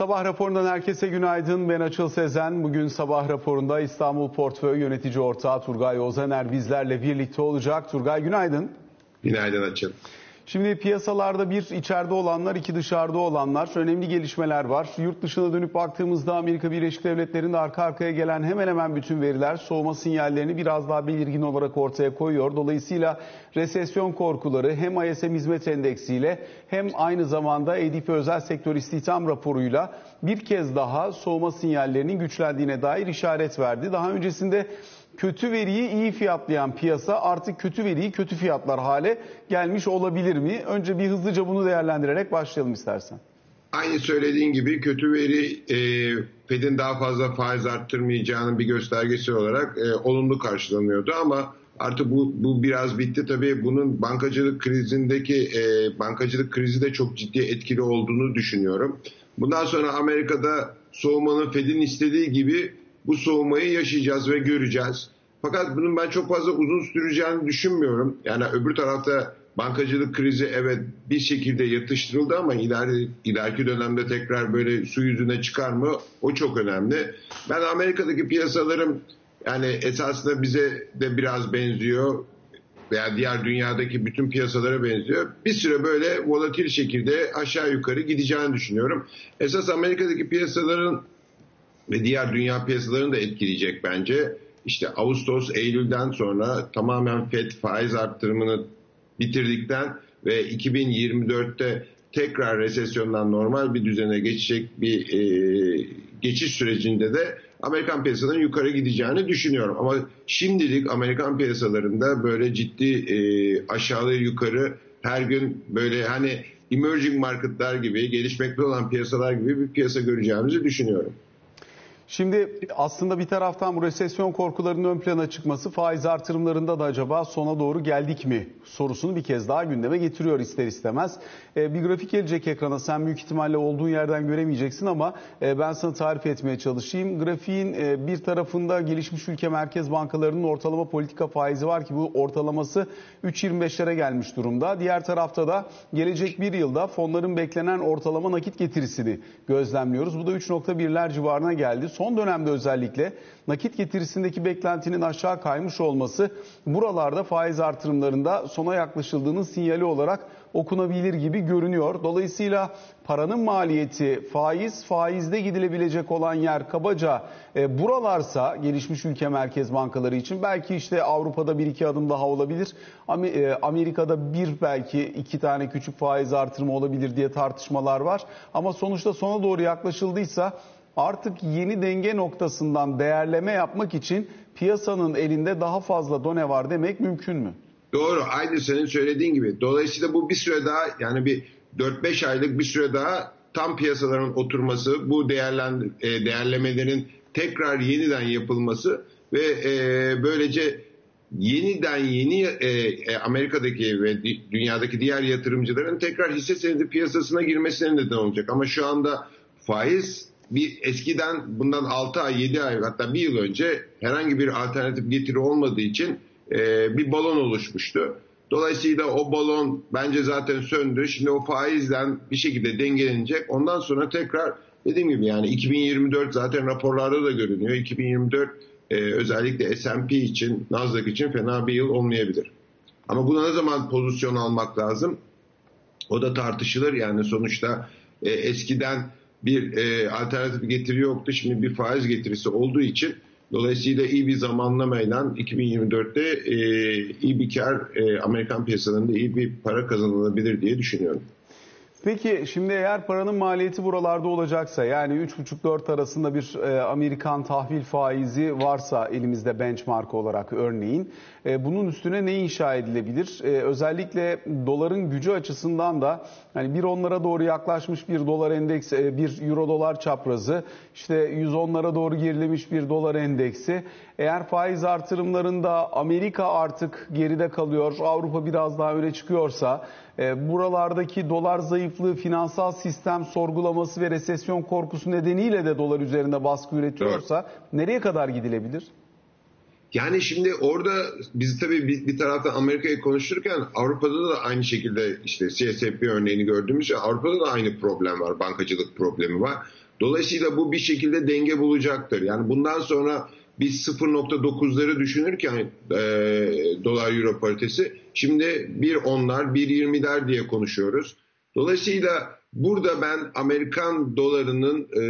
Sabah raporundan herkese günaydın. Ben Açıl Sezen. Bugün sabah raporunda İstanbul Portföy Yönetici Ortağı Turgay Ozaner bizlerle birlikte olacak. Turgay günaydın. Günaydın Açıl. Şimdi piyasalarda bir içeride olanlar, iki dışarıda olanlar. Önemli gelişmeler var. Yurt dışına dönüp baktığımızda Amerika Birleşik Devletleri'nde arka arkaya gelen hemen hemen bütün veriler soğuma sinyallerini biraz daha belirgin olarak ortaya koyuyor. Dolayısıyla resesyon korkuları hem ISM hizmet endeksiyle hem aynı zamanda EDP özel sektör istihdam raporuyla bir kez daha soğuma sinyallerinin güçlendiğine dair işaret verdi. Daha öncesinde kötü veriyi iyi fiyatlayan piyasa artık kötü veriyi kötü fiyatlar hale gelmiş olabilir mi? Önce bir hızlıca bunu değerlendirerek başlayalım istersen. Aynı söylediğin gibi kötü veri e, Fed'in daha fazla faiz arttırmayacağının bir göstergesi olarak e, olumlu karşılanıyordu ama artık bu, bu biraz bitti tabii bunun bankacılık krizindeki e, bankacılık krizi de çok ciddi etkili olduğunu düşünüyorum. Bundan sonra Amerika'da soğumanın Fed'in istediği gibi bu soğumayı yaşayacağız ve göreceğiz. Fakat bunun ben çok fazla uzun süreceğini düşünmüyorum. Yani öbür tarafta bankacılık krizi evet bir şekilde yatıştırıldı ama ileri, ileriki dönemde tekrar böyle su yüzüne çıkar mı o çok önemli. Ben Amerika'daki piyasalarım yani esasında bize de biraz benziyor veya diğer dünyadaki bütün piyasalara benziyor. Bir süre böyle volatil şekilde aşağı yukarı gideceğini düşünüyorum. Esas Amerika'daki piyasaların ve diğer dünya piyasalarını da etkileyecek bence. İşte Ağustos, Eylül'den sonra tamamen FED faiz arttırımını bitirdikten ve 2024'te tekrar resesyondan normal bir düzene geçecek bir e, geçiş sürecinde de Amerikan piyasalarının yukarı gideceğini düşünüyorum. Ama şimdilik Amerikan piyasalarında böyle ciddi e, aşağı yukarı her gün böyle hani emerging marketlar gibi gelişmekte olan piyasalar gibi bir piyasa göreceğimizi düşünüyorum. Şimdi aslında bir taraftan bu resesyon korkularının ön plana çıkması faiz artırımlarında da acaba sona doğru geldik mi sorusunu bir kez daha gündeme getiriyor ister istemez. E, bir grafik gelecek ekrana sen büyük ihtimalle olduğun yerden göremeyeceksin ama e, ben sana tarif etmeye çalışayım. Grafiğin e, bir tarafında gelişmiş ülke merkez bankalarının ortalama politika faizi var ki bu ortalaması 3.25'lere gelmiş durumda. Diğer tarafta da gelecek bir yılda fonların beklenen ortalama nakit getirisini gözlemliyoruz. Bu da 3.1'ler civarına geldi son dönemde özellikle nakit getirisindeki beklentinin aşağı kaymış olması buralarda faiz artırımlarında sona yaklaşıldığının sinyali olarak okunabilir gibi görünüyor. Dolayısıyla paranın maliyeti faiz, faizde gidilebilecek olan yer kabaca e, buralarsa gelişmiş ülke merkez bankaları için belki işte Avrupa'da bir iki adım daha olabilir. E, Amerika'da bir belki iki tane küçük faiz artırımı olabilir diye tartışmalar var. Ama sonuçta sona doğru yaklaşıldıysa artık yeni denge noktasından değerleme yapmak için piyasanın elinde daha fazla done var demek mümkün mü? Doğru. Aynı senin söylediğin gibi. Dolayısıyla bu bir süre daha yani bir 4-5 aylık bir süre daha tam piyasaların oturması, bu değerlen, e, değerlemelerin tekrar yeniden yapılması ve e, böylece yeniden yeni e, e, Amerika'daki ve dünyadaki diğer yatırımcıların tekrar hisse senedi piyasasına girmesine neden olacak. Ama şu anda faiz bir eskiden bundan 6 ay 7 ay hatta bir yıl önce herhangi bir alternatif getiri olmadığı için e, bir balon oluşmuştu. Dolayısıyla o balon bence zaten söndü. Şimdi o faizden bir şekilde dengelenecek. Ondan sonra tekrar dediğim gibi yani 2024 zaten raporlarda da görünüyor. 2024 e, özellikle S&P için, Nasdaq için fena bir yıl olmayabilir. Ama buna ne zaman pozisyon almak lazım? O da tartışılır. Yani sonuçta e, eskiden bir e, alternatif getiri yoktu. Şimdi bir faiz getirisi olduğu için dolayısıyla iyi bir zamanlamayla 2024'te e, iyi bir kar e, Amerikan piyasalarında iyi bir para kazanılabilir diye düşünüyorum. Peki şimdi eğer paranın maliyeti buralarda olacaksa yani 3,5-4 arasında bir e, Amerikan tahvil faizi varsa elimizde benchmark olarak örneğin e, bunun üstüne ne inşa edilebilir? E, özellikle doların gücü açısından da hani bir onlara doğru yaklaşmış bir dolar endeks, e, bir euro dolar çaprazı, işte 110'lara doğru gerilemiş bir dolar endeksi. Eğer faiz artırımlarında Amerika artık geride kalıyor, Avrupa biraz daha öne çıkıyorsa e, buralardaki dolar zayıflığı, finansal sistem sorgulaması ve resesyon korkusu nedeniyle de dolar üzerinde baskı üretiyorsa evet. nereye kadar gidilebilir? Yani şimdi orada biz tabii bir, bir taraftan Amerika'yı konuşurken Avrupa'da da aynı şekilde işte CSP örneğini gördüğümüz şey Avrupa'da da aynı problem var. Bankacılık problemi var. Dolayısıyla bu bir şekilde denge bulacaktır. Yani bundan sonra biz 0.9'ları düşünürken e, dolar euro paritesi şimdi bir onlar bir 20'ler diye konuşuyoruz. Dolayısıyla burada ben Amerikan dolarının e,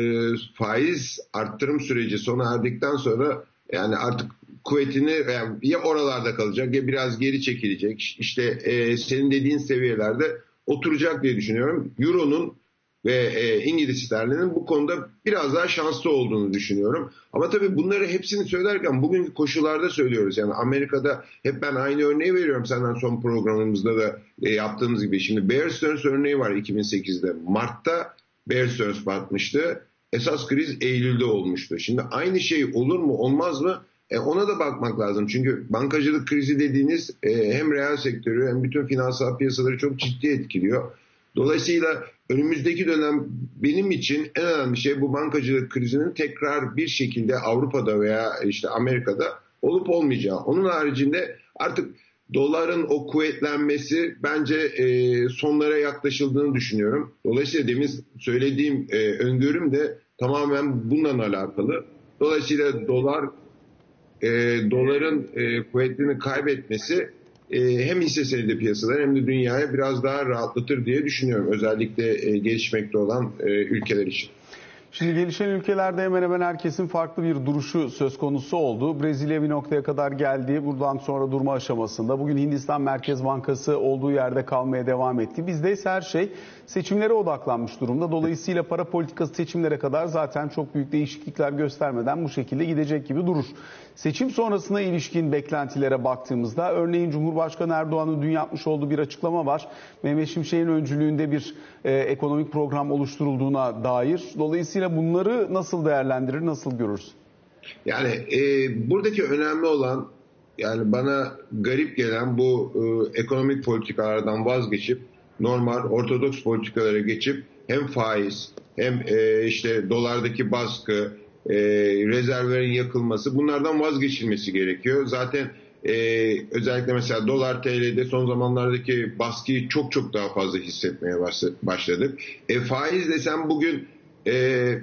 faiz arttırım süreci sona erdikten sonra yani artık kuvvetini yani ya oralarda kalacak ya biraz geri çekilecek. İşte e, senin dediğin seviyelerde oturacak diye düşünüyorum. Euro'nun ve e, İngiliz sterlinin bu konuda biraz daha şanslı olduğunu düşünüyorum. Ama tabii bunları hepsini söylerken bugünkü koşullarda söylüyoruz. Yani Amerika'da hep ben aynı örneği veriyorum senden son programımızda da e, yaptığımız gibi. Şimdi Bear Stearns örneği var 2008'de. Mart'ta Bear Stearns batmıştı. Esas kriz Eylül'de olmuştu. Şimdi aynı şey olur mu olmaz mı? E ona da bakmak lazım. Çünkü bankacılık krizi dediğiniz e, hem reel sektörü hem bütün finansal piyasaları çok ciddi etkiliyor. Dolayısıyla önümüzdeki dönem benim için en önemli şey bu bankacılık krizinin tekrar bir şekilde Avrupa'da veya işte Amerika'da olup olmayacağı. Onun haricinde artık doların o kuvvetlenmesi bence e, sonlara yaklaşıldığını düşünüyorum. Dolayısıyla demin söylediğim e, öngörüm de tamamen bununla alakalı. Dolayısıyla dolar e, doların e, kuvvetini kaybetmesi hem hisse senedi piyasaları hem de dünyaya biraz daha rahatlatır diye düşünüyorum. Özellikle e, gelişmekte olan e, ülkeler için. Şimdi gelişen ülkelerde hemen hemen herkesin farklı bir duruşu söz konusu oldu. Brezilya bir noktaya kadar geldi. Buradan sonra durma aşamasında. Bugün Hindistan Merkez Bankası olduğu yerde kalmaya devam etti. Bizde ise her şey seçimlere odaklanmış durumda. Dolayısıyla para politikası seçimlere kadar zaten çok büyük değişiklikler göstermeden bu şekilde gidecek gibi durur. Seçim sonrasına ilişkin beklentilere baktığımızda örneğin Cumhurbaşkanı Erdoğan'ın dün yapmış olduğu bir açıklama var. Mehmet Şimşek'in öncülüğünde bir e, ekonomik program oluşturulduğuna dair. Dolayısıyla bunları nasıl değerlendirir, nasıl görürsün? Yani e, buradaki önemli olan yani bana garip gelen bu e, ekonomik politikalardan vazgeçip normal ortodoks politikalara geçip hem faiz hem e, işte dolardaki baskı e, rezervlerin yakılması bunlardan vazgeçilmesi gerekiyor. Zaten e, özellikle mesela dolar TL'de son zamanlardaki baskıyı çok çok daha fazla hissetmeye başladık. E, faiz desem bugün e,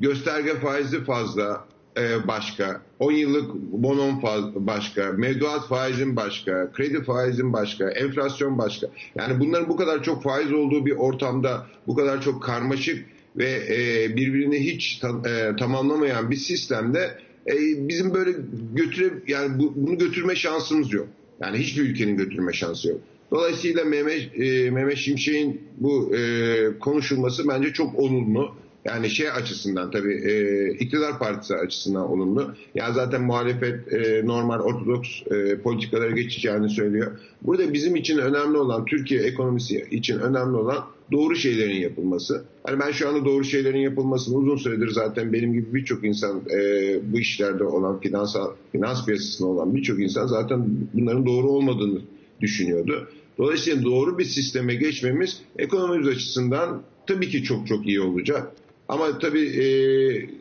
gösterge faizi fazla e, başka, 10 yıllık bonon başka, mevduat faizin başka, kredi faizin başka, enflasyon başka. Yani bunların bu kadar çok faiz olduğu bir ortamda bu kadar çok karmaşık ve e, birbirini hiç tam, e, tamamlamayan bir sistemde e, bizim böyle götüre yani bu, bunu götürme şansımız yok. Yani hiçbir ülkenin götürme şansı yok. Dolayısıyla Mehmet, e, Mehmet Şimşek'in bu e, konuşulması bence çok olumlu. Yani şey açısından tabii e, iktidar partisi açısından olumlu. Ya zaten muhalefet e, normal ortodoks e, politikalara geçeceğini söylüyor. Burada bizim için önemli olan Türkiye ekonomisi için önemli olan doğru şeylerin yapılması. Hani ben şu anda doğru şeylerin yapılmasını uzun süredir zaten benim gibi birçok insan e, bu işlerde olan finansal finans piyasasında olan birçok insan zaten bunların doğru olmadığını düşünüyordu. Dolayısıyla doğru bir sisteme geçmemiz ekonomimiz açısından tabii ki çok çok iyi olacak. Ama tabii e,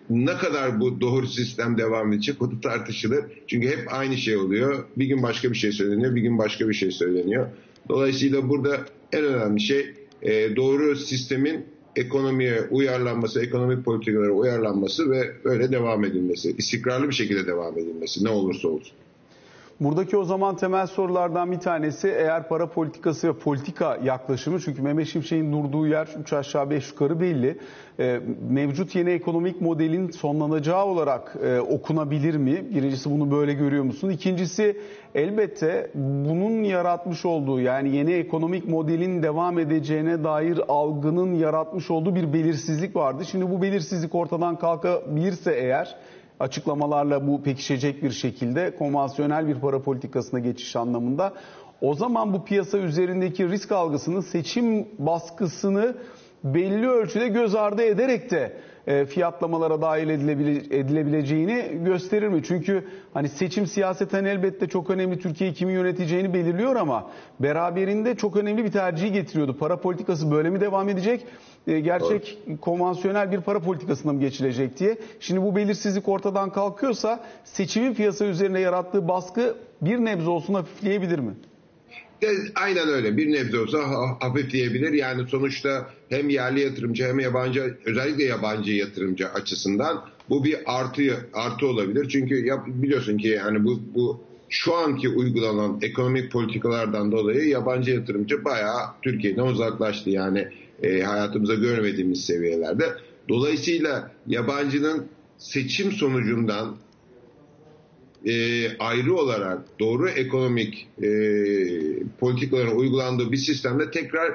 ne kadar bu doğru sistem devam edecek o da tartışılır. Çünkü hep aynı şey oluyor. Bir gün başka bir şey söyleniyor, bir gün başka bir şey söyleniyor. Dolayısıyla burada en önemli şey e, doğru sistemin ekonomiye uyarlanması, ekonomik politikalara uyarlanması ve böyle devam edilmesi. istikrarlı bir şekilde devam edilmesi ne olursa olsun. Buradaki o zaman temel sorulardan bir tanesi eğer para politikası ve politika yaklaşımı çünkü Mehmet Şimşek'in durduğu yer 3 aşağı 5 yukarı belli. Ee, mevcut yeni ekonomik modelin sonlanacağı olarak e, okunabilir mi? Birincisi bunu böyle görüyor musun? İkincisi elbette bunun yaratmış olduğu yani yeni ekonomik modelin devam edeceğine dair algının yaratmış olduğu bir belirsizlik vardı. Şimdi bu belirsizlik ortadan kalkabilirse eğer açıklamalarla bu pekişecek bir şekilde konvansiyonel bir para politikasına geçiş anlamında. O zaman bu piyasa üzerindeki risk algısının seçim baskısını belli ölçüde göz ardı ederek de fiyatlamalara dahil edilebileceğini gösterir mi? Çünkü hani seçim siyaseten elbette çok önemli Türkiye'yi kimin yöneteceğini belirliyor ama beraberinde çok önemli bir tercihi getiriyordu. Para politikası böyle mi devam edecek? E, gerçek evet. konvansiyonel bir para politikasına mı geçilecek diye. Şimdi bu belirsizlik ortadan kalkıyorsa seçimin piyasa üzerine yarattığı baskı bir nebze olsun hafifleyebilir mi? Aynen öyle. Bir nebze olsa hafifleyebilir. Yani sonuçta hem yerli yatırımcı hem yabancı özellikle yabancı yatırımcı açısından bu bir artı artı olabilir. Çünkü ya, biliyorsun ki yani bu bu şu anki uygulanan ekonomik politikalardan dolayı yabancı yatırımcı bayağı Türkiye'den uzaklaştı. Yani e, hayatımıza görmediğimiz seviyelerde. Dolayısıyla yabancının seçim sonucundan e, ayrı olarak doğru ekonomik e, politikaların uygulandığı bir sistemde tekrar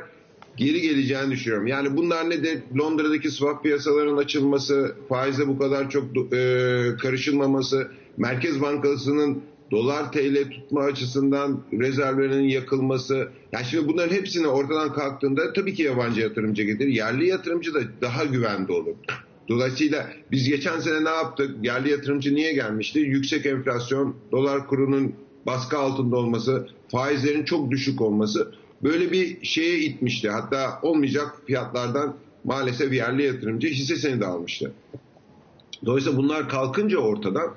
geri geleceğini düşünüyorum. Yani bunlar nedir? Londra'daki swap piyasalarının açılması, faize bu kadar çok e, karışılmaması, Merkez Bankası'nın dolar TL tutma açısından rezervlerinin yakılması. Yani şimdi bunların hepsini ortadan kalktığında tabii ki yabancı yatırımcı gelir. Yerli yatırımcı da daha güvende olur. Dolayısıyla biz geçen sene ne yaptık? Yerli yatırımcı niye gelmişti? Yüksek enflasyon, dolar kurunun baskı altında olması, faizlerin çok düşük olması böyle bir şeye itmişti. Hatta olmayacak fiyatlardan maalesef yerli yatırımcı hisse senedi almıştı. Dolayısıyla bunlar kalkınca ortadan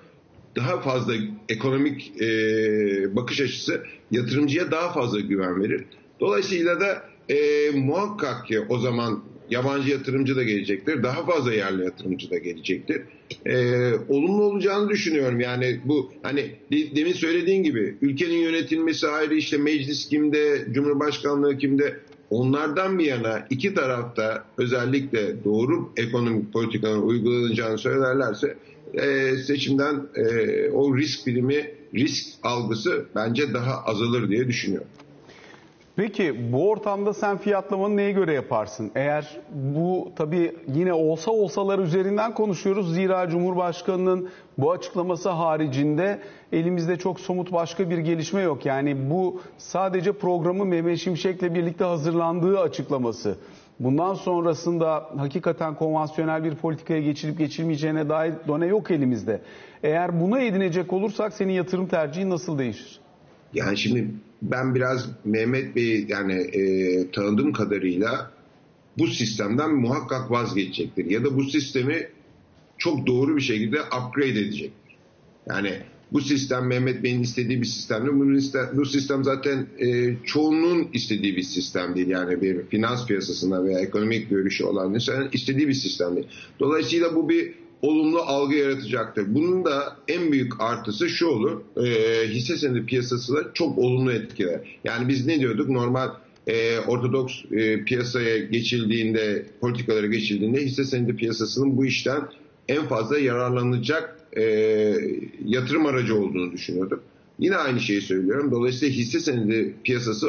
daha fazla ekonomik e, bakış açısı yatırımcıya daha fazla güven verir. Dolayısıyla da e, muhakkak ki o zaman yabancı yatırımcı da gelecektir. Daha fazla yerli yatırımcı da gelecektir. Ee, olumlu olacağını düşünüyorum. Yani bu hani demin söylediğin gibi ülkenin yönetilmesi ayrı işte meclis kimde, cumhurbaşkanlığı kimde onlardan bir yana iki tarafta özellikle doğru ekonomik politikanın uygulanacağını söylerlerse e, seçimden e, o risk bilimi, risk algısı bence daha azalır diye düşünüyorum. Peki bu ortamda sen fiyatlamanı neye göre yaparsın? Eğer bu tabii yine olsa olsalar üzerinden konuşuyoruz. Zira Cumhurbaşkanı'nın bu açıklaması haricinde elimizde çok somut başka bir gelişme yok. Yani bu sadece programı Mehmet Şimşek'le birlikte hazırlandığı açıklaması. Bundan sonrasında hakikaten konvansiyonel bir politikaya geçilip geçilmeyeceğine dair done yok elimizde. Eğer buna edinecek olursak senin yatırım tercihi nasıl değişir? Yani şimdi ben biraz Mehmet Bey yani e, tanıdığım kadarıyla bu sistemden muhakkak vazgeçecektir. Ya da bu sistemi çok doğru bir şekilde upgrade edecektir. Yani bu sistem Mehmet Bey'in istediği bir sistem değil. Bu sistem zaten e, çoğunluğun istediği bir sistem değil. Yani bir finans piyasasında veya ekonomik görüşü olan insanın istediği bir sistem değil. Dolayısıyla bu bir olumlu algı yaratacaktır. Bunun da en büyük artısı şu olur. E, hisse senedi piyasası da çok olumlu etkiler. Yani biz ne diyorduk? Normal e, ortodoks e, piyasaya geçildiğinde, politikalara geçildiğinde hisse senedi piyasasının bu işten en fazla yararlanacak e, yatırım aracı olduğunu düşünüyorduk. Yine aynı şeyi söylüyorum. Dolayısıyla hisse senedi piyasası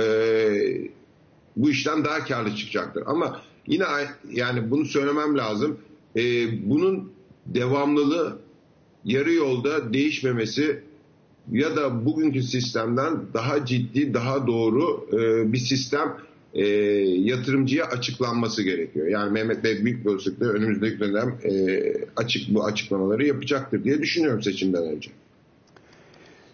e, bu işten daha karlı çıkacaktır. Ama yine yani bunu söylemem lazım e, bunun devamlılığı yarı yolda değişmemesi ya da bugünkü sistemden daha ciddi, daha doğru e, bir sistem e, yatırımcıya açıklanması gerekiyor. Yani Mehmet Bey büyük bir önümüzdeki dönem e, açık bu açıklamaları yapacaktır diye düşünüyorum seçimden önce.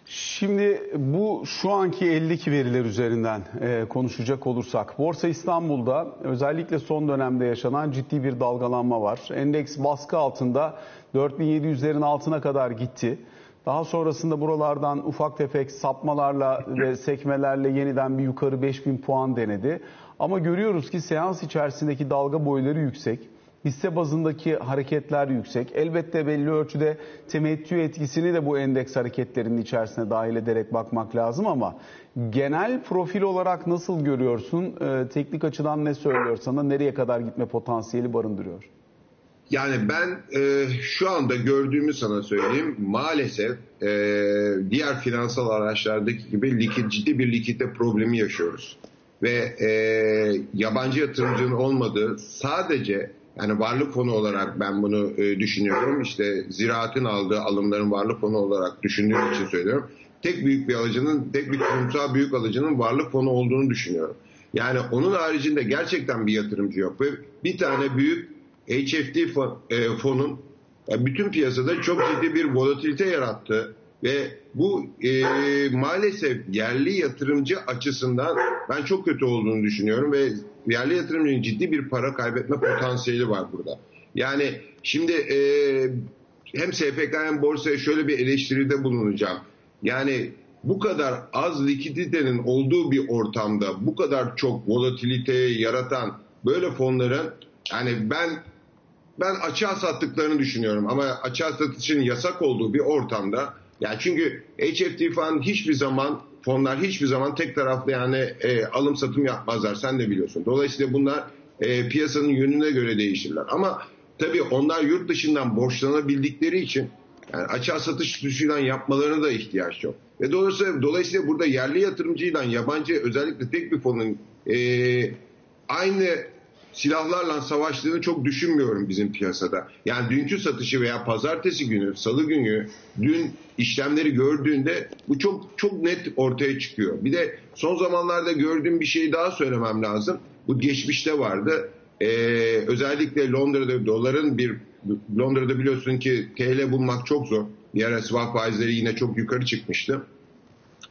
Şimdi bu şu anki eldeki veriler üzerinden e, konuşacak olursak Borsa İstanbul'da özellikle son dönemde yaşanan ciddi bir dalgalanma var. Endeks baskı altında 4700'lerin altına kadar gitti. Daha sonrasında buralardan ufak tefek sapmalarla ve sekmelerle yeniden bir yukarı 5000 puan denedi. Ama görüyoruz ki seans içerisindeki dalga boyları yüksek. Hisse bazındaki hareketler yüksek. Elbette belli ölçüde temettü etkisini de bu endeks hareketlerinin içerisine dahil ederek bakmak lazım ama genel profil olarak nasıl görüyorsun? Ee, teknik açıdan ne söylüyor sana? Nereye kadar gitme potansiyeli barındırıyor? Yani ben e, şu anda gördüğümü sana söyleyeyim. Maalesef e, diğer finansal araçlardaki gibi likit, ciddi bir likite problemi yaşıyoruz. Ve e, yabancı yatırımcının olmadığı sadece yani varlık fonu olarak ben bunu e, düşünüyorum. İşte ziraatin aldığı alımların varlık fonu olarak düşündüğüm için söylüyorum. Tek büyük bir alıcının, tek bir kurumsal büyük alıcının varlık fonu olduğunu düşünüyorum. Yani onun haricinde gerçekten bir yatırımcı yok. Ve bir tane büyük HFT e, fonun yani bütün piyasada çok ciddi bir volatilite yarattı. Ve bu e, maalesef yerli yatırımcı açısından ben çok kötü olduğunu düşünüyorum ve yerli yatırımcının ciddi bir para kaybetme potansiyeli var burada. Yani şimdi e, hem SPK hem borsaya şöyle bir eleştiride bulunacağım. Yani bu kadar az likiditenin olduğu bir ortamda bu kadar çok volatilite yaratan böyle fonların yani ben ben açığa sattıklarını düşünüyorum ama açığa satışın yasak olduğu bir ortamda yani çünkü HFT falan hiçbir zaman fonlar hiçbir zaman tek taraflı yani e, alım satım yapmazlar sen de biliyorsun. Dolayısıyla bunlar e, piyasanın yönüne göre değişirler. Ama tabii onlar yurt dışından borçlanabildikleri için yani açığa satış düşülen yapmalarına da ihtiyaç yok. Ve dolayısıyla, dolayısıyla burada yerli yatırımcıyla yabancı özellikle tek bir fonun e, aynı silahlarla savaştığını çok düşünmüyorum bizim piyasada. Yani dünkü satışı veya pazartesi günü, salı günü, dün işlemleri gördüğünde bu çok çok net ortaya çıkıyor. Bir de son zamanlarda gördüğüm bir şey daha söylemem lazım. Bu geçmişte vardı. Ee, özellikle Londra'da doların bir Londra'da biliyorsun ki TL bulmak çok zor. Ara swap faizleri yine çok yukarı çıkmıştı.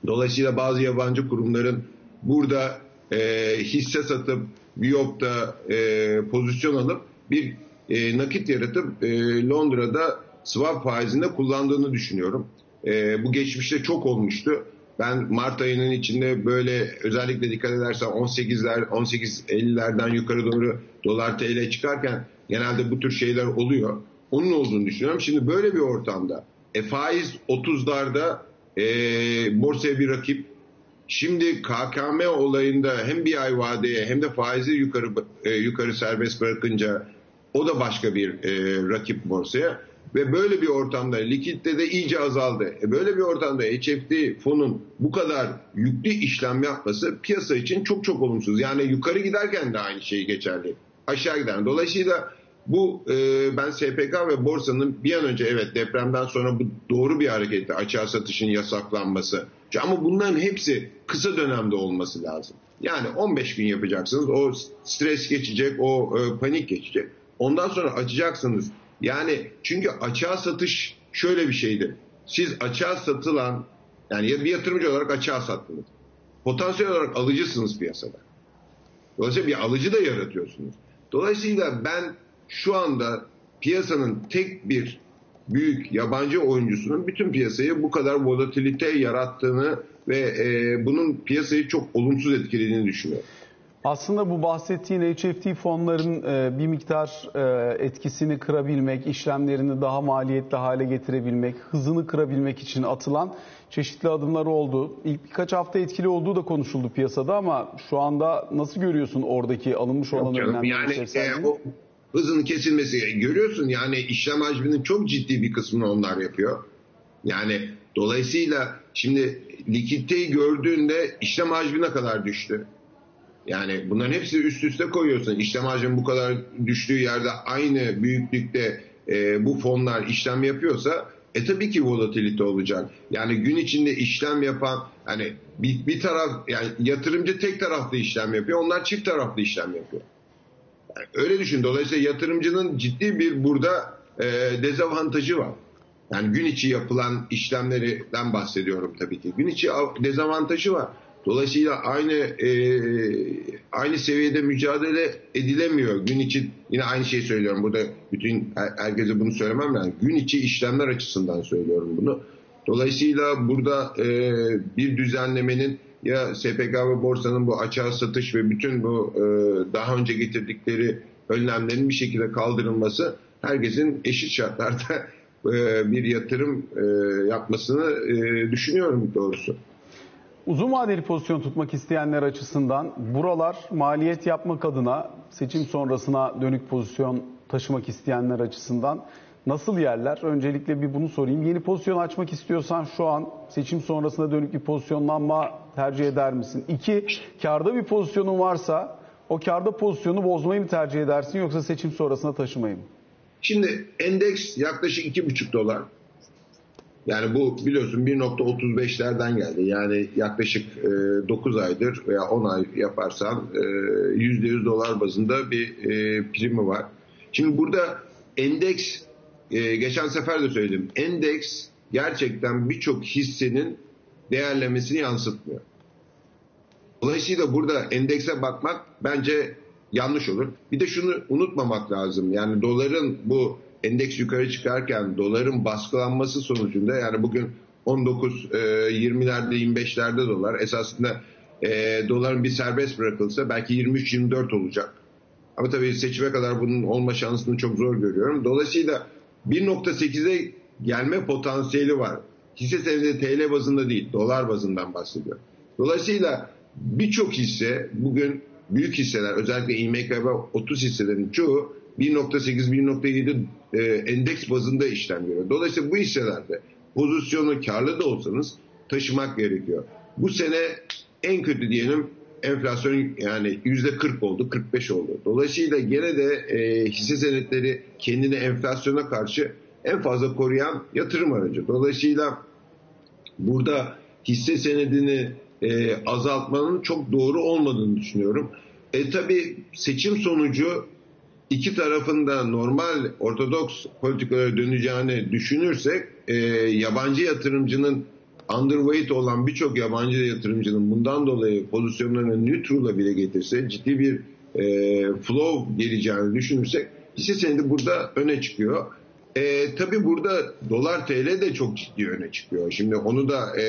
Dolayısıyla bazı yabancı kurumların burada e, hisse satıp Biyop'ta e, pozisyon alıp bir e, nakit yaratıp e, Londra'da swap faizinde kullandığını düşünüyorum. E, bu geçmişte çok olmuştu. Ben Mart ayının içinde böyle özellikle dikkat edersen 18'ler 18.50'lerden yukarı doğru dolar TL çıkarken genelde bu tür şeyler oluyor. Onun olduğunu düşünüyorum. Şimdi böyle bir ortamda e, faiz 30'larda e, borsaya bir rakip Şimdi KKM olayında hem bir ay vadeye hem de faizi yukarı e, yukarı serbest bırakınca o da başka bir e, rakip borsaya ve böyle bir ortamda likitte de iyice azaldı. E böyle bir ortamda HFT fonun bu kadar yüklü işlem yapması piyasa için çok çok olumsuz. Yani yukarı giderken de aynı şey geçerli. Aşağı giden. Dolayısıyla bu e, ben SPK ve borsanın bir an önce evet depremden sonra bu doğru bir hareketti. Açığa satışın yasaklanması. Ama bunların hepsi kısa dönemde olması lazım. Yani 15 gün yapacaksınız. O stres geçecek, o e, panik geçecek. Ondan sonra açacaksınız. Yani çünkü açığa satış şöyle bir şeydir. Siz açığa satılan yani bir yatırımcı olarak açığa sattınız. Potansiyel olarak alıcısınız piyasada. Dolayısıyla bir alıcı da yaratıyorsunuz. Dolayısıyla ben şu anda piyasanın tek bir büyük yabancı oyuncusunun bütün piyasayı bu kadar volatilite yarattığını ve e, bunun piyasayı çok olumsuz etkilediğini düşünüyorum. Aslında bu bahsettiğin HFT fonların e, bir miktar e, etkisini kırabilmek, işlemlerini daha maliyetli hale getirebilmek, hızını kırabilmek için atılan çeşitli adımlar oldu. İlk birkaç hafta etkili olduğu da konuşuldu piyasada ama şu anda nasıl görüyorsun oradaki alınmış olan önlemleri? Yani e, o hızının kesilmesi görüyorsun yani işlem hacminin çok ciddi bir kısmını onlar yapıyor. Yani dolayısıyla şimdi likiditeyi gördüğünde işlem hacmine kadar düştü. Yani bunların hepsi üst üste koyuyorsun. İşlem hacmi bu kadar düştüğü yerde aynı büyüklükte e, bu fonlar işlem yapıyorsa e tabii ki volatilite olacak. Yani gün içinde işlem yapan hani bir, bir taraf yani yatırımcı tek taraflı işlem yapıyor. Onlar çift taraflı işlem yapıyor. Öyle düşün. Dolayısıyla yatırımcının ciddi bir burada e, dezavantajı var. Yani gün içi yapılan işlemlerden bahsediyorum tabii ki. Gün içi dezavantajı var. Dolayısıyla aynı e, aynı seviyede mücadele edilemiyor. Gün içi yine aynı şeyi söylüyorum. Burada bütün herkese bunu söylemem lazım. Gün içi işlemler açısından söylüyorum bunu. Dolayısıyla burada e, bir düzenlemenin ya SPK ve borsanın bu açığa satış ve bütün bu e, daha önce getirdikleri önlemlerin bir şekilde kaldırılması herkesin eşit şartlarda e, bir yatırım e, yapmasını e, düşünüyorum doğrusu. Uzun vadeli pozisyon tutmak isteyenler açısından buralar maliyet yapmak adına seçim sonrasına dönük pozisyon taşımak isteyenler açısından nasıl yerler? Öncelikle bir bunu sorayım. Yeni pozisyon açmak istiyorsan şu an seçim sonrasına dönük bir pozisyonlanma tercih eder misin? İki, karda bir pozisyonun varsa o karda pozisyonu bozmayı mı tercih edersin yoksa seçim sonrasına taşımayı mı? Şimdi endeks yaklaşık 2,5 dolar. Yani bu biliyorsun 1.35'lerden geldi. Yani yaklaşık e, 9 aydır veya 10 ay yaparsan e, %100 dolar bazında bir e, primi var. Şimdi burada endeks e, geçen sefer de söyledim. Endeks gerçekten birçok hissenin değerlemesini yansıtmıyor. Dolayısıyla burada endekse bakmak bence yanlış olur. Bir de şunu unutmamak lazım. Yani doların bu endeks yukarı çıkarken doların baskılanması sonucunda yani bugün 19 e, 20'lerde 25'lerde dolar. Esasında e, doların bir serbest bırakılsa belki 23-24 olacak. Ama tabii seçime kadar bunun olma şansını çok zor görüyorum. Dolayısıyla 1.8'e gelme potansiyeli var. Hisse senedi TL bazında değil, dolar bazından bahsediyor. Dolayısıyla birçok hisse bugün büyük hisseler özellikle İMKB 30 hisselerin çoğu 1.8-1.7 e, endeks bazında işlem görüyor. Dolayısıyla bu hisselerde pozisyonu karlı da olsanız taşımak gerekiyor. Bu sene en kötü diyelim enflasyon yani yüzde 40 oldu, 45 oldu. Dolayısıyla gene de e, hisse senetleri kendini enflasyona karşı en fazla koruyan yatırım aracı. Dolayısıyla burada hisse senedini e, azaltmanın çok doğru olmadığını düşünüyorum. E tabi seçim sonucu iki tarafında normal ortodoks politikalara döneceğini düşünürsek e, yabancı yatırımcının underweight olan birçok yabancı yatırımcının bundan dolayı pozisyonlarını neutral'a bile getirse ciddi bir e, flow geleceğini düşünürsek hisse senedi burada öne çıkıyor. E, tabii burada dolar TL de çok ciddi öne çıkıyor. Şimdi onu da e,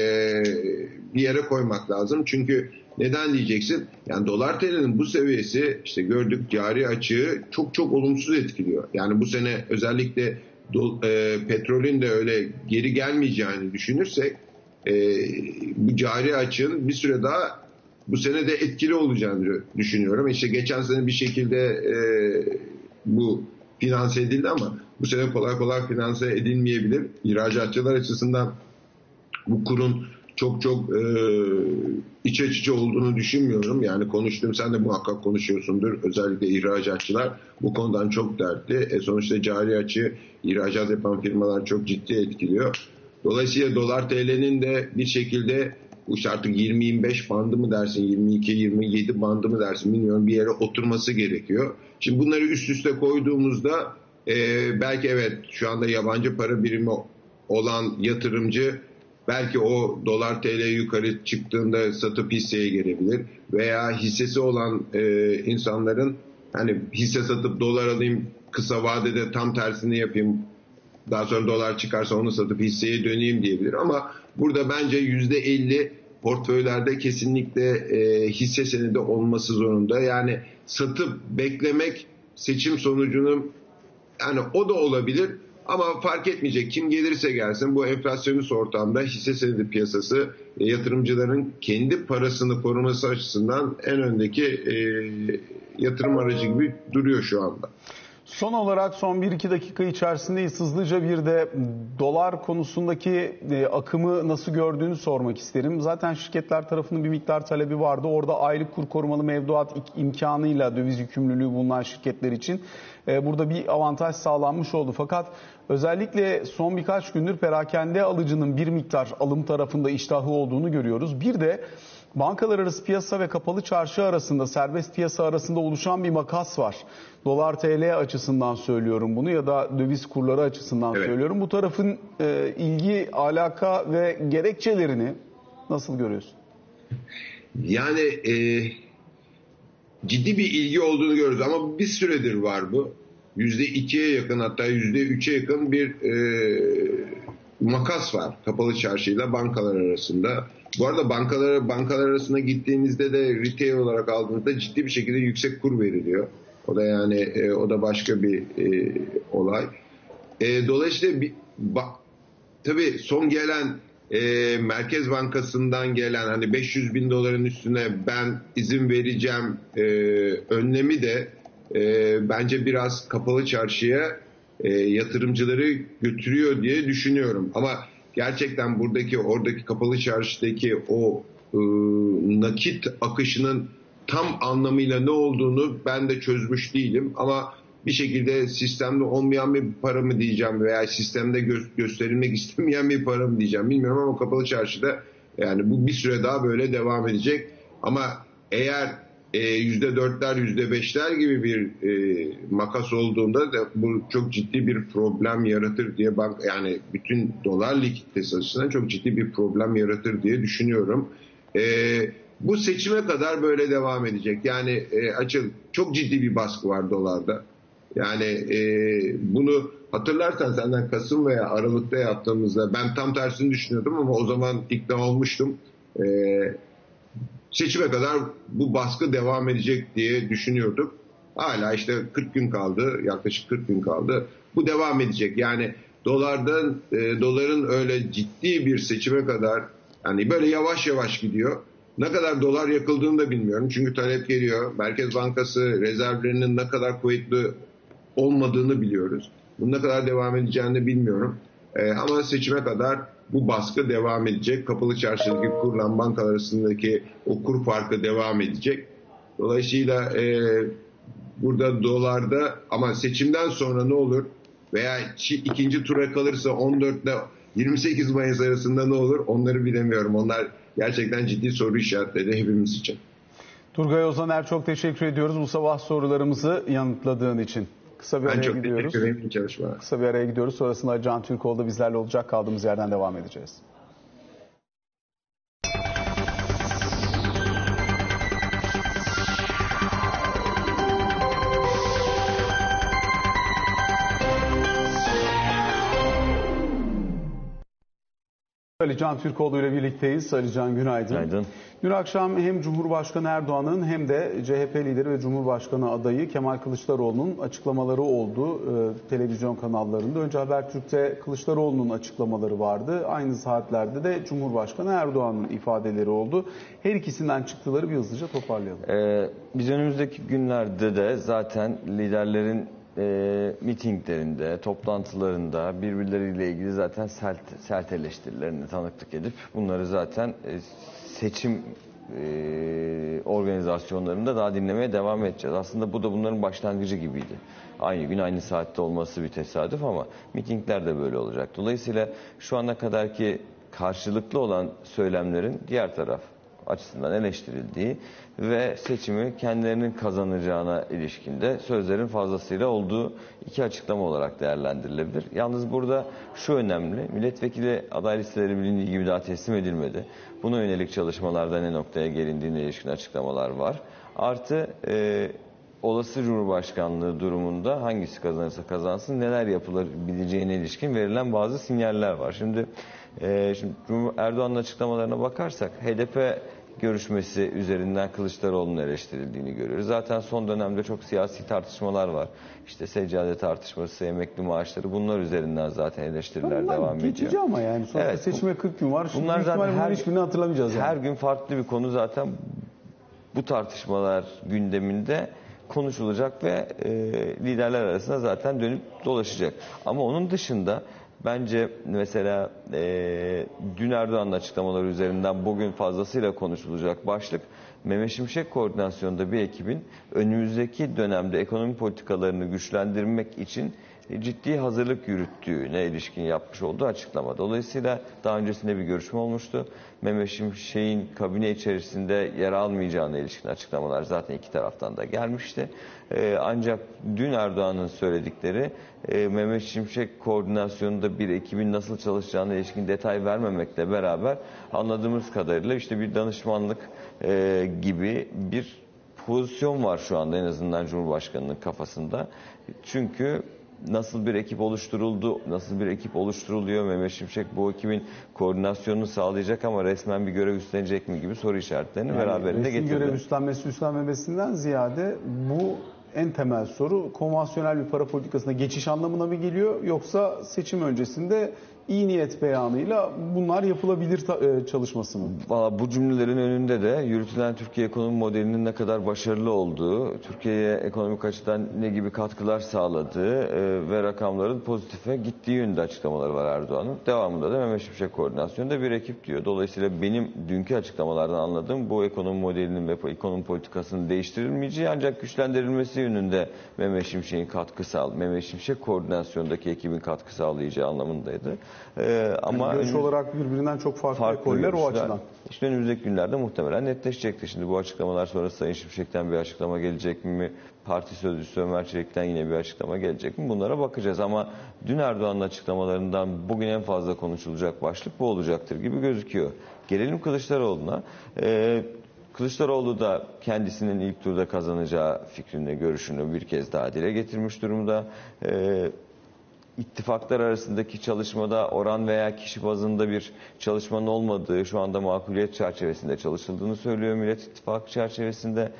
bir yere koymak lazım. Çünkü neden diyeceksin? Yani dolar TL'nin bu seviyesi işte gördük cari açığı çok çok olumsuz etkiliyor. Yani bu sene özellikle do, e, petrolün de öyle geri gelmeyeceğini düşünürsek e, bu cari açığın bir süre daha bu sene de etkili olacağını düşünüyorum. İşte geçen sene bir şekilde e, bu finanse edildi ama bu sene kolay kolay finanse edilmeyebilir. İhracatçılar açısından bu kurun çok çok e, iç içe olduğunu düşünmüyorum. Yani konuştum sen de muhakkak konuşuyorsundur. Özellikle ihracatçılar bu konudan çok dertli. E, sonuçta cari açı ihracat yapan firmalar çok ciddi etkiliyor. Dolayısıyla dolar TL'nin de bir şekilde işte artık 20-25 bandı mı dersin, 22-27 bandı mı dersin bilmiyorum bir yere oturması gerekiyor. Şimdi bunları üst üste koyduğumuzda e, belki evet şu anda yabancı para birimi olan yatırımcı belki o dolar TL yukarı çıktığında satıp hisseye gelebilir veya hissesi olan e, insanların hani hisse satıp dolar alayım kısa vadede tam tersini yapayım daha sonra dolar çıkarsa onu satıp hisseye döneyim diyebilir ama burada bence yüzde elli portföylerde kesinlikle e, hisse senedi olması zorunda. Yani satıp beklemek seçim sonucunun yani o da olabilir ama fark etmeyecek. Kim gelirse gelsin bu enflasyonist ortamda hisse senedi piyasası e, yatırımcıların kendi parasını koruması açısından en öndeki e, yatırım aracı gibi duruyor şu anda. Son olarak son 1-2 dakika içerisindeyiz. Hızlıca bir de dolar konusundaki e, akımı nasıl gördüğünü sormak isterim. Zaten şirketler tarafının bir miktar talebi vardı. Orada aylık kur korumalı mevduat imkanıyla döviz yükümlülüğü bulunan şirketler için e, burada bir avantaj sağlanmış oldu. Fakat özellikle son birkaç gündür perakende alıcının bir miktar alım tarafında iştahı olduğunu görüyoruz. Bir de bankalar arası piyasa ve kapalı çarşı arasında, serbest piyasa arasında oluşan bir makas var. Dolar TL açısından söylüyorum bunu ya da döviz kurları açısından evet. söylüyorum. Bu tarafın e, ilgi, alaka ve gerekçelerini nasıl görüyorsun? Yani e, ciddi bir ilgi olduğunu görüyoruz ama bir süredir var bu. Yüzde ikiye yakın hatta yüzde üçe yakın bir e, makas var kapalı çarşıyla bankalar arasında. Bu arada bankalar bankalar arasında gittiğinizde de retail olarak aldığınızda ciddi bir şekilde yüksek kur veriliyor. O da yani e, o da başka bir e, olay. E, dolayısıyla bir, ba, tabii son gelen e, Merkez Bankası'ndan gelen hani 500 bin doların üstüne ben izin vereceğim e, önlemi de e, bence biraz kapalı çarşıya e, yatırımcıları götürüyor diye düşünüyorum. Ama gerçekten buradaki oradaki kapalı çarşıdaki o e, nakit akışının tam anlamıyla ne olduğunu ben de çözmüş değilim. Ama bir şekilde sistemde olmayan bir para mı diyeceğim veya sistemde gö- gösterilmek istemeyen bir para mı diyeceğim bilmiyorum ama kapalı çarşıda yani bu bir süre daha böyle devam edecek. Ama eğer yüzde dörtler yüzde beşler gibi bir e, makas olduğunda da bu çok ciddi bir problem yaratır diye bank yani bütün dolar likiditesi açısından çok ciddi bir problem yaratır diye düşünüyorum. E, bu seçime kadar böyle devam edecek. Yani e, açıl çok ciddi bir baskı var dolarda. Yani e, bunu Hatırlarsan senden Kasım veya Aralık'ta yaptığımızda ben tam tersini düşünüyordum ama o zaman ikna olmuştum. E, seçime kadar bu baskı devam edecek diye düşünüyorduk. Hala işte 40 gün kaldı, yaklaşık 40 gün kaldı. Bu devam edecek. Yani dolardan e, doların öyle ciddi bir seçime kadar yani böyle yavaş yavaş gidiyor. Ne kadar dolar yakıldığını da bilmiyorum. Çünkü talep geliyor. Merkez Bankası rezervlerinin ne kadar kuvvetli olmadığını biliyoruz. Bunun ne kadar devam edeceğini bilmiyorum. Ee, ama seçime kadar bu baskı devam edecek. Kapalı çarşıdaki kurla bankalar arasındaki o kur farkı devam edecek. Dolayısıyla e, burada dolarda ama seçimden sonra ne olur veya ikinci tura kalırsa 14 ile 28 Mayıs arasında ne olur onları bilemiyorum. Onlar gerçekten ciddi soru işaretleri hepimiz için. Turgay Ozaner çok teşekkür ediyoruz bu sabah sorularımızı yanıtladığın için. Kısa bir Ben araya gidiyoruz. Kısa bir araya gidiyoruz. Sonrasında Can Türkoğlu da bizlerle olacak. Kaldığımız yerden devam edeceğiz. Ali Can Türkoğlu ile birlikteyiz. Ali Can günaydın. Günaydın. Dün akşam hem Cumhurbaşkanı Erdoğan'ın hem de CHP lideri ve Cumhurbaşkanı adayı Kemal Kılıçdaroğlu'nun açıklamaları oldu e, televizyon kanallarında. Önce Habertürk'te Kılıçdaroğlu'nun açıklamaları vardı. Aynı saatlerde de Cumhurbaşkanı Erdoğan'ın ifadeleri oldu. Her ikisinden çıktıları bir hızlıca toparlayalım. Ee, biz önümüzdeki günlerde de zaten liderlerin e, mitinglerinde, toplantılarında birbirleriyle ilgili zaten sert, sert eleştirilerine tanıklık edip bunları zaten e, seçim e, organizasyonlarında daha dinlemeye devam edeceğiz. Aslında bu da bunların başlangıcı gibiydi. Aynı gün aynı saatte olması bir tesadüf ama mitingler de böyle olacak. Dolayısıyla şu ana kadarki karşılıklı olan söylemlerin diğer taraf açısından eleştirildiği ve seçimi kendilerinin kazanacağına ilişkinde sözlerin fazlasıyla olduğu iki açıklama olarak değerlendirilebilir. Yalnız burada şu önemli, milletvekili aday listeleri bilindiği gibi daha teslim edilmedi. Buna yönelik çalışmalarda ne noktaya gelindiğine ilişkin açıklamalar var. Artı e, olası Cumhurbaşkanlığı durumunda hangisi kazanırsa kazansın neler yapılabileceğine ilişkin verilen bazı sinyaller var. Şimdi, e, şimdi Erdoğan'ın açıklamalarına bakarsak HDP görüşmesi üzerinden Kılıçdaroğlu'nun eleştirildiğini görüyoruz. Zaten son dönemde çok siyasi tartışmalar var. İşte seccade tartışması, emekli maaşları bunlar üzerinden zaten eleştiriler Bunlar devam ediyor. geçici ama yani sonuçta Evet, seçime 40 gün var. Şimdi Bunlar zaten her, hiçbirini hatırlamayacağız. yani. her gün farklı bir konu zaten bu tartışmalar gündeminde konuşulacak ve e, liderler arasında zaten dönüp dolaşacak. Ama onun dışında bence mesela e, dün Erdoğan'ın açıklamaları üzerinden bugün fazlasıyla konuşulacak başlık Mehmet Şimşek koordinasyonunda bir ekibin önümüzdeki dönemde ekonomi politikalarını güçlendirmek için ciddi hazırlık yürüttüğüne ilişkin yapmış olduğu açıklama. Dolayısıyla daha öncesinde bir görüşme olmuştu. Mehmet Şimşek'in kabine içerisinde yer almayacağına ilişkin açıklamalar zaten iki taraftan da gelmişti. Ee, ancak dün Erdoğan'ın söyledikleri e, Mehmet Şimşek koordinasyonunda bir ekibin nasıl çalışacağına ilişkin detay vermemekle beraber anladığımız kadarıyla işte bir danışmanlık e, gibi bir pozisyon var şu anda en azından Cumhurbaşkanı'nın kafasında. Çünkü nasıl bir ekip oluşturuldu, nasıl bir ekip oluşturuluyor, Mehmet Şimşek bu ekibin koordinasyonunu sağlayacak ama resmen bir görev üstlenecek mi gibi soru işaretlerini Yani beraberinde getirdi. görev üstlenmesi üstlenmemesinden ziyade bu en temel soru konvansiyonel bir para politikasına geçiş anlamına mı geliyor yoksa seçim öncesinde iyi niyet beyanıyla bunlar yapılabilir e, çalışması mı? Valla bu cümlelerin önünde de yürütülen Türkiye ekonomi modelinin ne kadar başarılı olduğu, Türkiye'ye ekonomik açıdan ne gibi katkılar sağladığı e, ve rakamların pozitife gittiği yönünde açıklamaları var Erdoğan'ın. Devamında da Mehmet Şimşek koordinasyonunda bir ekip diyor. Dolayısıyla benim dünkü açıklamalardan anladığım bu ekonomi modelinin ve ekonomi politikasının değiştirilmeyeceği ancak güçlendirilmesi yönünde Mehmet Şimşek'in katkı sağ, Mehmet Şimşek koordinasyondaki ekibin katkı sağlayacağı anlamındaydı. E, ama Görüş önümüz- olarak birbirinden çok farklı, farklı ekoller o açıdan. İşte önümüzdeki günlerde muhtemelen netleşecektir. Şimdi bu açıklamalar sonrası Sayın Şimşek'ten bir açıklama gelecek mi? Parti sözcüsü Ömer Çelik'ten yine bir açıklama gelecek mi? Bunlara bakacağız ama dün Erdoğan'ın açıklamalarından bugün en fazla konuşulacak başlık bu olacaktır gibi gözüküyor. Gelelim Kılıçdaroğlu'na. Ee, Kılıçdaroğlu da kendisinin ilk turda kazanacağı fikrini, görüşünü bir kez daha dile getirmiş durumda. Ee, ittifaklar arasındaki çalışmada oran veya kişi bazında bir çalışmanın olmadığı, şu anda makuliyet çerçevesinde çalışıldığını söylüyor Millet İttifakı çerçevesinde.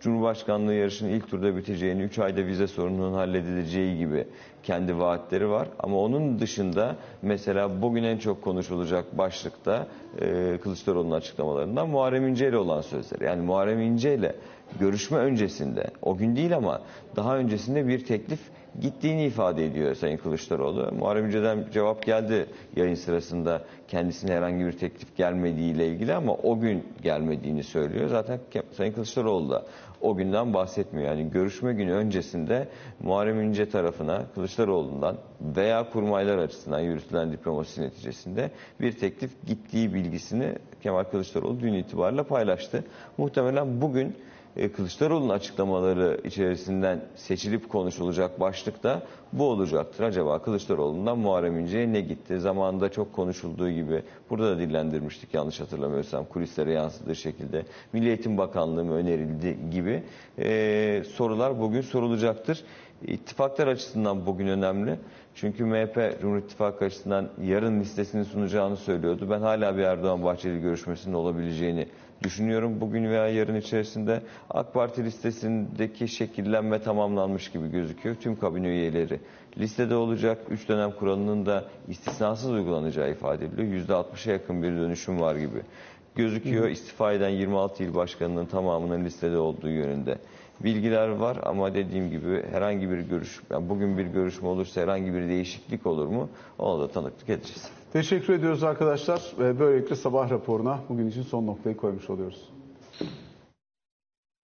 Cumhurbaşkanlığı yarışının ilk turda biteceğini, 3 ayda vize sorununun halledileceği gibi kendi vaatleri var. Ama onun dışında mesela bugün en çok konuşulacak başlıkta e, Kılıçdaroğlu'nun açıklamalarından Muharrem İnce ile olan sözleri. Yani Muharrem İnce ile görüşme öncesinde, o gün değil ama daha öncesinde bir teklif gittiğini ifade ediyor Sayın Kılıçdaroğlu. Muharrem İnce'den cevap geldi yayın sırasında kendisine herhangi bir teklif gelmediğiyle ilgili ama o gün gelmediğini söylüyor. Zaten Sayın Kılıçdaroğlu da o günden bahsetmiyor. Yani görüşme günü öncesinde Muharrem İnce tarafına Kılıçdaroğlu'ndan veya kurmaylar açısından yürütülen diplomasi neticesinde bir teklif gittiği bilgisini Kemal Kılıçdaroğlu dün itibariyle paylaştı. Muhtemelen bugün Kılıçdaroğlu'nun açıklamaları içerisinden seçilip konuşulacak başlık da bu olacaktır. Acaba Kılıçdaroğlu'ndan Muharrem İnce'ye ne gitti? Zamanında çok konuşulduğu gibi, burada da dillendirmiştik yanlış hatırlamıyorsam, kulislere yansıdığı şekilde. Milli Eğitim Bakanlığı mı önerildi gibi e, sorular bugün sorulacaktır. İttifaklar açısından bugün önemli. Çünkü MHP Cumhur İttifakı açısından yarın listesini sunacağını söylüyordu. Ben hala bir Erdoğan Bahçeli görüşmesinin olabileceğini düşünüyorum. Bugün veya yarın içerisinde AK Parti listesindeki şekillenme tamamlanmış gibi gözüküyor. Tüm kabine üyeleri listede olacak. Üç dönem kuralının da istisnasız uygulanacağı ifade ediliyor. %60'a yakın bir dönüşüm var gibi gözüküyor. İstifa eden 26 il başkanının tamamının listede olduğu yönünde bilgiler var ama dediğim gibi herhangi bir görüş, yani bugün bir görüşme olursa herhangi bir değişiklik olur mu? Ona da tanıklık edeceğiz. Teşekkür ediyoruz arkadaşlar. Ve Böylelikle sabah raporuna bugün için son noktayı koymuş oluyoruz.